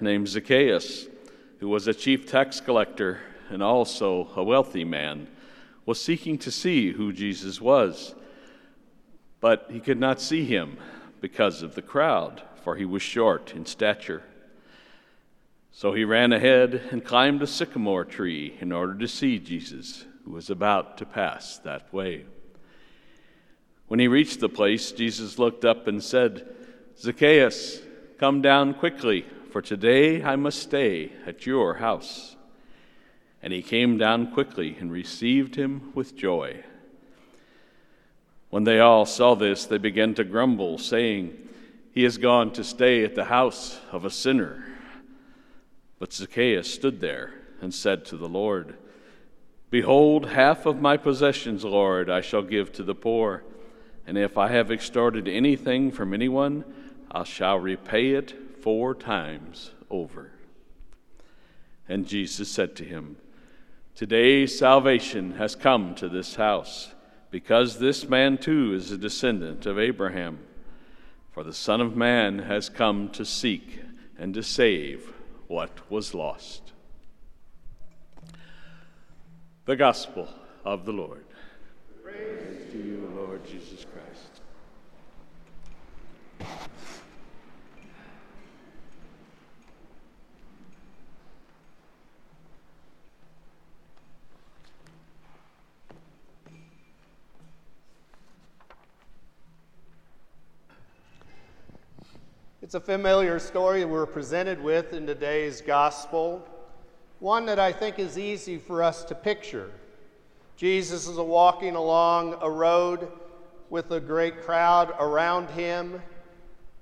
named Zacchaeus, who was a chief tax collector and also a wealthy man, was seeking to see who Jesus was. But he could not see him because of the crowd, for he was short in stature. So he ran ahead and climbed a sycamore tree in order to see Jesus, who was about to pass that way. When he reached the place, Jesus looked up and said, Zacchaeus, come down quickly, for today I must stay at your house. And he came down quickly and received him with joy. When they all saw this, they began to grumble, saying, He has gone to stay at the house of a sinner. But Zacchaeus stood there and said to the Lord, Behold, half of my possessions, Lord, I shall give to the poor. And if I have extorted anything from anyone, I shall repay it four times over. And Jesus said to him, Today salvation has come to this house, because this man too is a descendant of Abraham. For the Son of Man has come to seek and to save what was lost. The Gospel of the Lord. Praise to you, Lord Jesus Christ. It's a familiar story we're presented with in today's gospel, one that I think is easy for us to picture. Jesus is walking along a road with a great crowd around him,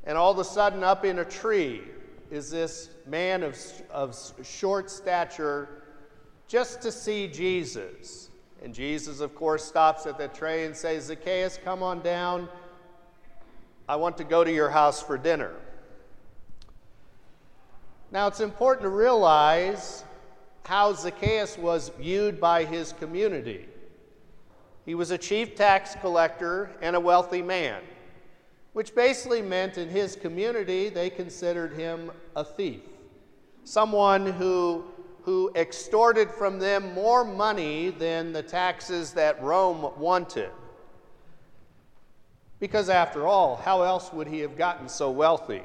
and all of a sudden, up in a tree, is this man of, of short stature just to see Jesus. And Jesus, of course, stops at the tree and says, Zacchaeus, come on down. I want to go to your house for dinner. Now, it's important to realize how Zacchaeus was viewed by his community. He was a chief tax collector and a wealthy man, which basically meant in his community they considered him a thief, someone who, who extorted from them more money than the taxes that Rome wanted. Because after all, how else would he have gotten so wealthy?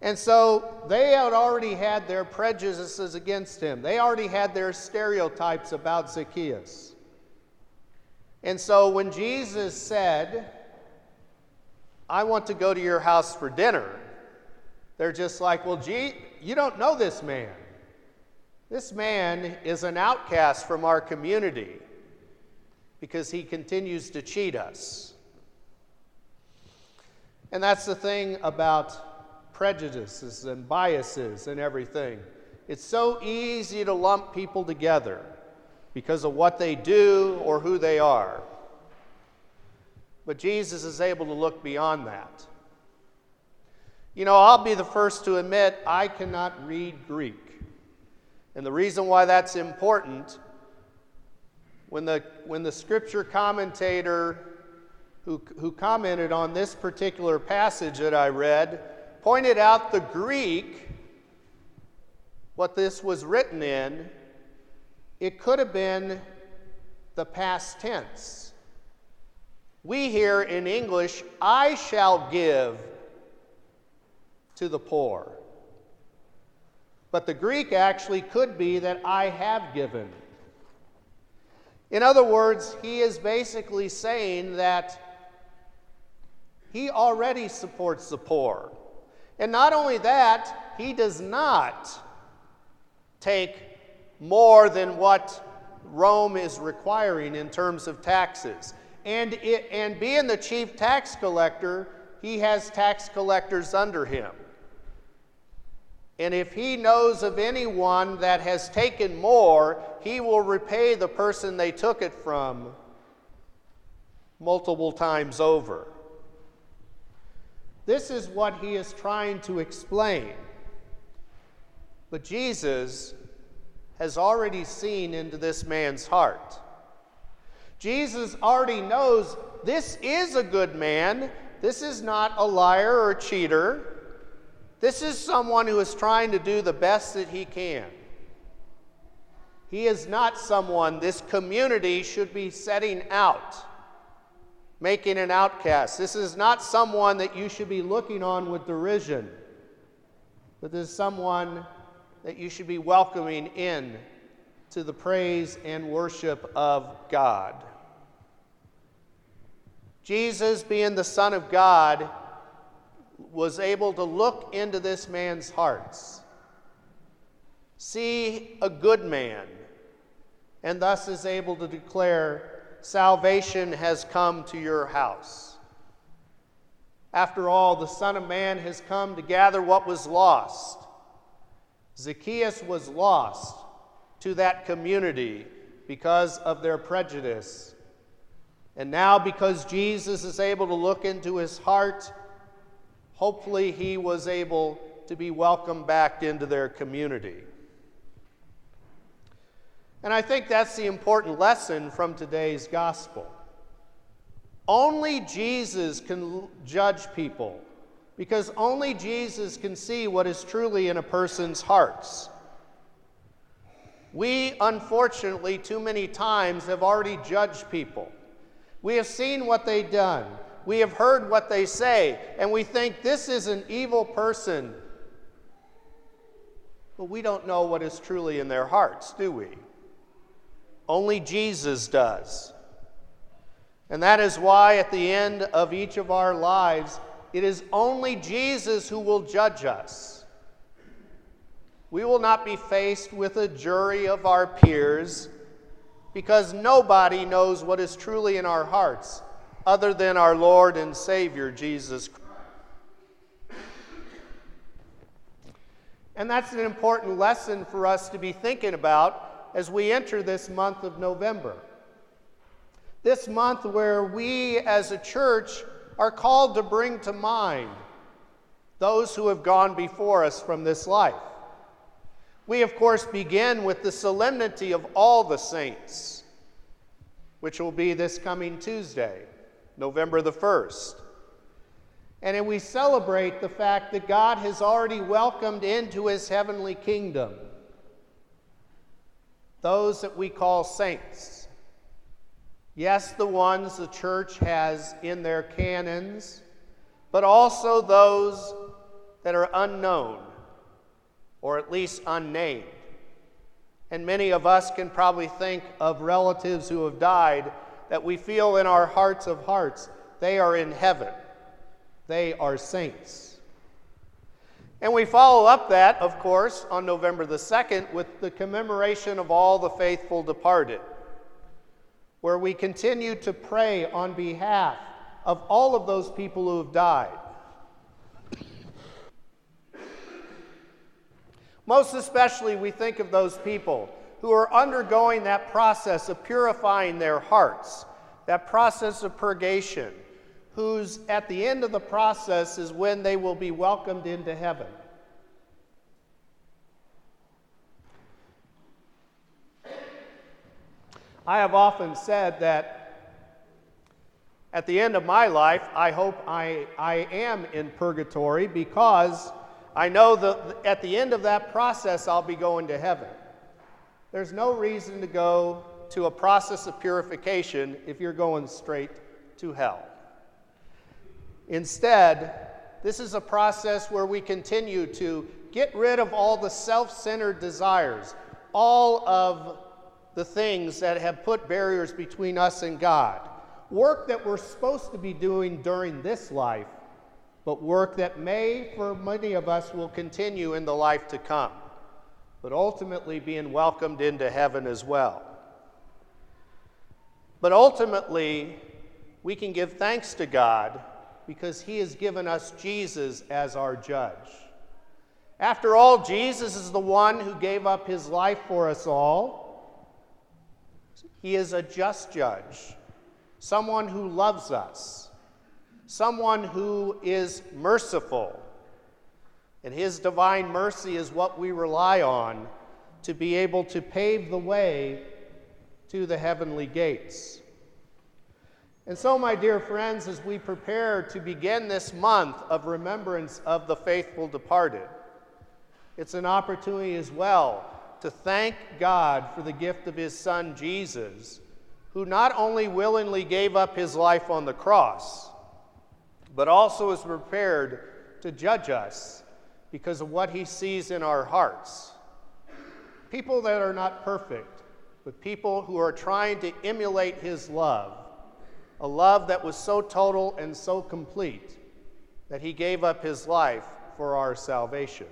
And so they had already had their prejudices against him. They already had their stereotypes about Zacchaeus. And so when Jesus said, I want to go to your house for dinner, they're just like, well, gee, you don't know this man. This man is an outcast from our community because he continues to cheat us. And that's the thing about prejudices and biases and everything. It's so easy to lump people together because of what they do or who they are. But Jesus is able to look beyond that. You know, I'll be the first to admit I cannot read Greek. And the reason why that's important, when the, when the scripture commentator who, who commented on this particular passage that I read pointed out the Greek, what this was written in, it could have been the past tense. We hear in English, I shall give to the poor. But the Greek actually could be that I have given. In other words, he is basically saying that he already supports the poor. And not only that, he does not take more than what Rome is requiring in terms of taxes. And, it, and being the chief tax collector, he has tax collectors under him. And if he knows of anyone that has taken more, he will repay the person they took it from multiple times over. This is what he is trying to explain. But Jesus has already seen into this man's heart. Jesus already knows this is a good man. This is not a liar or a cheater. This is someone who is trying to do the best that he can. He is not someone this community should be setting out, making an outcast. This is not someone that you should be looking on with derision, but this is someone that you should be welcoming in to the praise and worship of God. Jesus, being the Son of God, was able to look into this man's hearts, see a good man, and thus is able to declare, Salvation has come to your house. After all, the Son of Man has come to gather what was lost. Zacchaeus was lost to that community because of their prejudice. And now, because Jesus is able to look into his heart, hopefully he was able to be welcomed back into their community. And I think that's the important lesson from today's gospel. Only Jesus can judge people because only Jesus can see what is truly in a person's hearts. We, unfortunately, too many times have already judged people. We have seen what they've done, we have heard what they say, and we think this is an evil person. But we don't know what is truly in their hearts, do we? Only Jesus does. And that is why, at the end of each of our lives, it is only Jesus who will judge us. We will not be faced with a jury of our peers because nobody knows what is truly in our hearts other than our Lord and Savior, Jesus Christ. And that's an important lesson for us to be thinking about as we enter this month of November. This month, where we as a church are called to bring to mind those who have gone before us from this life. We, of course, begin with the solemnity of all the saints, which will be this coming Tuesday, November the 1st. And we celebrate the fact that God has already welcomed into his heavenly kingdom those that we call saints. Yes, the ones the church has in their canons, but also those that are unknown or at least unnamed. And many of us can probably think of relatives who have died that we feel in our hearts of hearts they are in heaven. They are saints. And we follow up that, of course, on November the 2nd with the commemoration of all the faithful departed, where we continue to pray on behalf of all of those people who have died. Most especially, we think of those people who are undergoing that process of purifying their hearts, that process of purgation whose at the end of the process is when they will be welcomed into heaven. I have often said that at the end of my life, I hope I, I am in purgatory because I know that at the end of that process, I'll be going to heaven. There's no reason to go to a process of purification if you're going straight to hell. Instead, this is a process where we continue to get rid of all the self centered desires, all of the things that have put barriers between us and God. Work that we're supposed to be doing during this life, but work that may, for many of us, will continue in the life to come, but ultimately being welcomed into heaven as well. But ultimately, we can give thanks to God because he has given us Jesus as our judge. After all, Jesus is the one who gave up his life for us all. He is a just judge, someone who loves us, someone who is merciful. And his divine mercy is what we rely on to be able to pave the way to the heavenly gates. And so, my dear friends, as we prepare to begin this month of remembrance of the faithful departed, it's an opportunity as well to thank God for the gift of His Son Jesus, who not only willingly gave up His life on the cross, but also is prepared to judge us because of what He sees in our hearts. People that are not perfect, but people who are trying to emulate His love a love that was so total and so complete that he gave up his life for our salvation.